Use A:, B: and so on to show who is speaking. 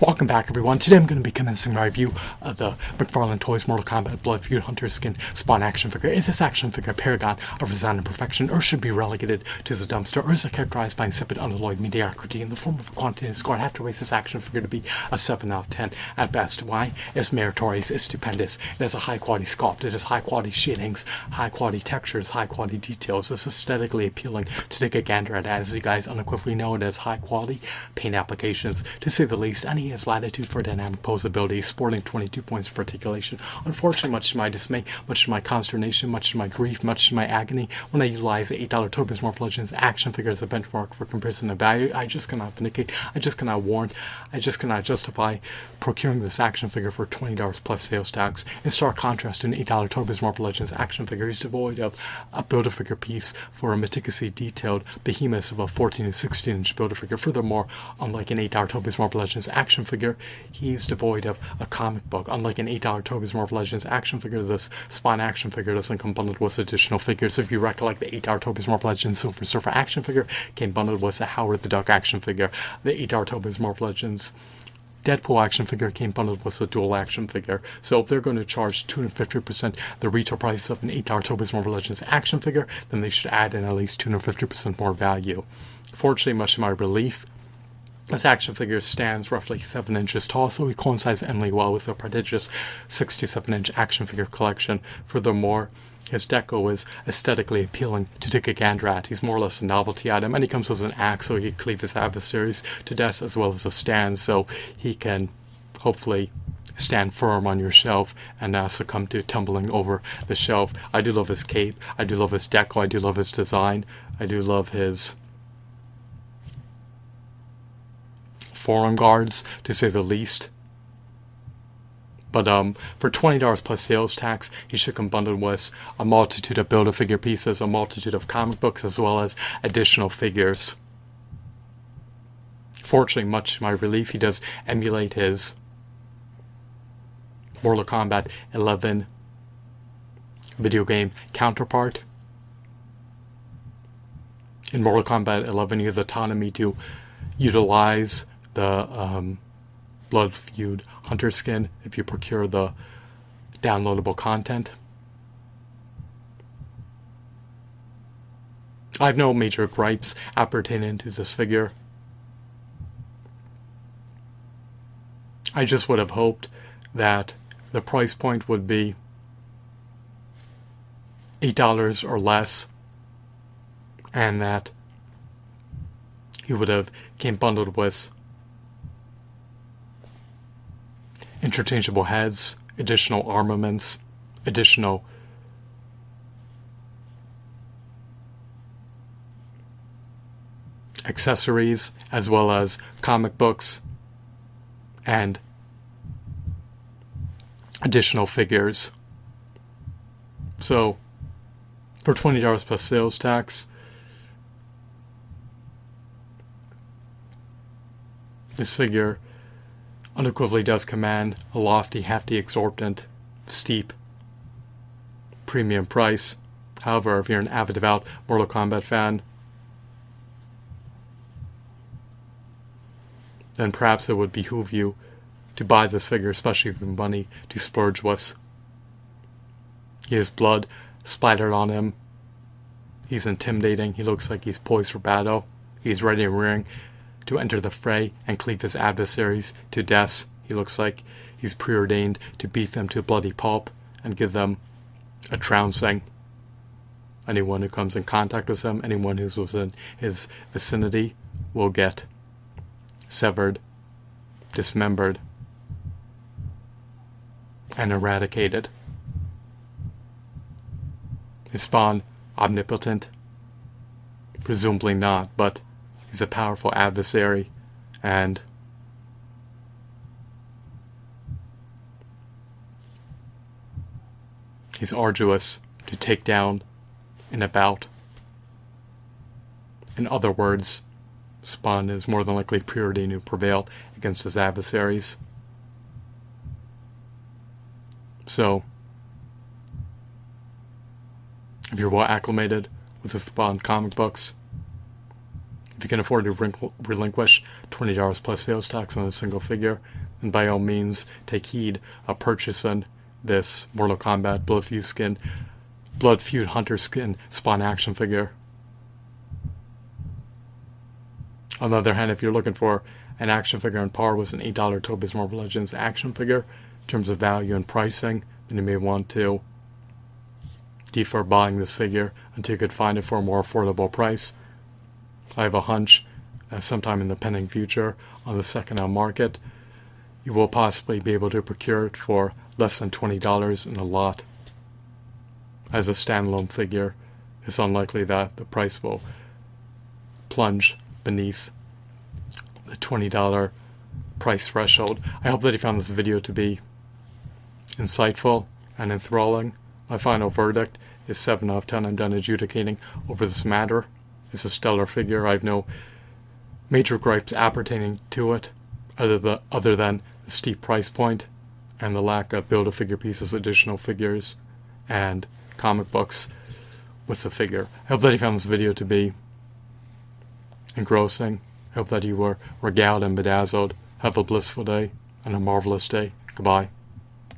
A: Welcome back, everyone. Today I'm going to be commencing my review of the McFarlane Toys Mortal Kombat Blood Feud Hunter Skin Spawn action figure. Is this action figure a paragon of design and perfection, or should be relegated to the dumpster, or is it characterized by insipid, unalloyed mediocrity in the form of a quantitative score? I have to rate this action figure to be a 7 out of 10 at best. Why? It's meritorious, it's stupendous, it has a high quality sculpt, it has high quality shadings, high quality textures, high quality details. It's aesthetically appealing to take a gander at. As you guys unequivocally know, it has high quality paint applications, to say the least, and he latitude for dynamic posability, sporting 22 points of articulation. Unfortunately, much to my dismay, much to my consternation, much to my grief, much to my agony, when I utilize the $8 Tobin's Marvel Legends action figure as a benchmark for comparison of value, I just cannot vindicate, I just cannot warrant, I just cannot justify procuring this action figure for $20 plus sales tax. In stark contrast to an $8 Tobin's Marvel Legends action figure, he's devoid of a Build-A-Figure piece for a meticulously detailed behemoth of a 14 to 16 inch Build-A-Figure. Furthermore, unlike an $8 Toby's Marvel Legends action figure, he is devoid of a comic book. Unlike an 8 hour Toby's Marvel Legends action figure, this Spawn action figure doesn't come bundled with additional figures. If you recollect, the 8 hour Toby's Marvel Legends Silver Surfer action figure came bundled with a Howard the Duck action figure. The 8 hour Toby's Marvel Legends Deadpool action figure came bundled with a dual action figure. So if they're going to charge 250% the retail price of an 8 hour Toby's Marvel Legends action figure, then they should add in at least 250% more value. Fortunately, much to my relief, this action figure stands roughly 7 inches tall, so he coincides Emily well with the prodigious 67 inch action figure collection. Furthermore, his deco is aesthetically appealing to take a gander at. He's more or less a novelty item, and he comes with an axe so he can cleave his adversaries to death as well as a stand so he can hopefully stand firm on your shelf and not succumb to tumbling over the shelf. I do love his cape. I do love his deco. I do love his design. I do love his forearm guards, to say the least. But um, for twenty dollars plus sales tax, he should come bundled with a multitude of Build-A-Figure pieces, a multitude of comic books, as well as additional figures. Fortunately, much to my relief, he does emulate his Mortal Kombat 11 video game counterpart. In Mortal Kombat 11, you have the autonomy to utilize the um, Blood Feud Hunter skin if you procure the downloadable content. I have no major gripes appertaining to this figure. I just would have hoped that the price point would be $8 or less and that he would have came bundled with interchangeable heads, additional armaments, additional accessories, as well as comic books and additional figures. So, for $20 plus sales tax, this figure unequivocally does command a lofty, hefty, exorbitant, steep premium price. However, if you're an avid, devout Mortal Kombat fan, then perhaps it would behoove you to buy this figure, especially with money to splurge with. He has blood splattered on him. He's intimidating. He looks like he's poised for battle. He's ready and rearing to enter the fray and cleave his adversaries to death. He looks like he's preordained to beat them to bloody pulp and give them a trouncing. Anyone who comes in contact with him, anyone who's within his vicinity, will get severed, dismembered, and eradicated. Is Spawn omnipotent? Presumably not, but He's a powerful adversary, and he's arduous to take down in a bout. In other words, Spawn is more than likely preordained to prevailed against his adversaries. So, if you're well acclimated with the Spawn comic books, you can afford to relinquish $20 plus sales tax on a single figure, then by all means take heed of purchasing this Mortal Kombat Blood Feud skin, Blood Feud Hunter skin spawn action figure. On the other hand, if you're looking for an action figure on par with an $8 Toby's Marvel Legends action figure, in terms of value and pricing, then you may want to defer buying this figure until you could find it for a more affordable price. I have a hunch that sometime in the pending future on the second-hand market, you will possibly be able to procure it for less than $20 in a lot. As a standalone figure, it's unlikely that the price will plunge beneath the $20 price threshold. I hope that you found this video to be insightful and enthralling. My final verdict is 7 out of 10. I'm done adjudicating over this matter. It's a stellar figure. I have no major gripes appertaining to it other, the, other than the steep price point and the lack of Build-A-Figure pieces, additional figures, and comic books with the figure. I hope that you found this video to be engrossing. I hope that you were regaled and bedazzled. Have a blissful day and a marvelous day. Goodbye.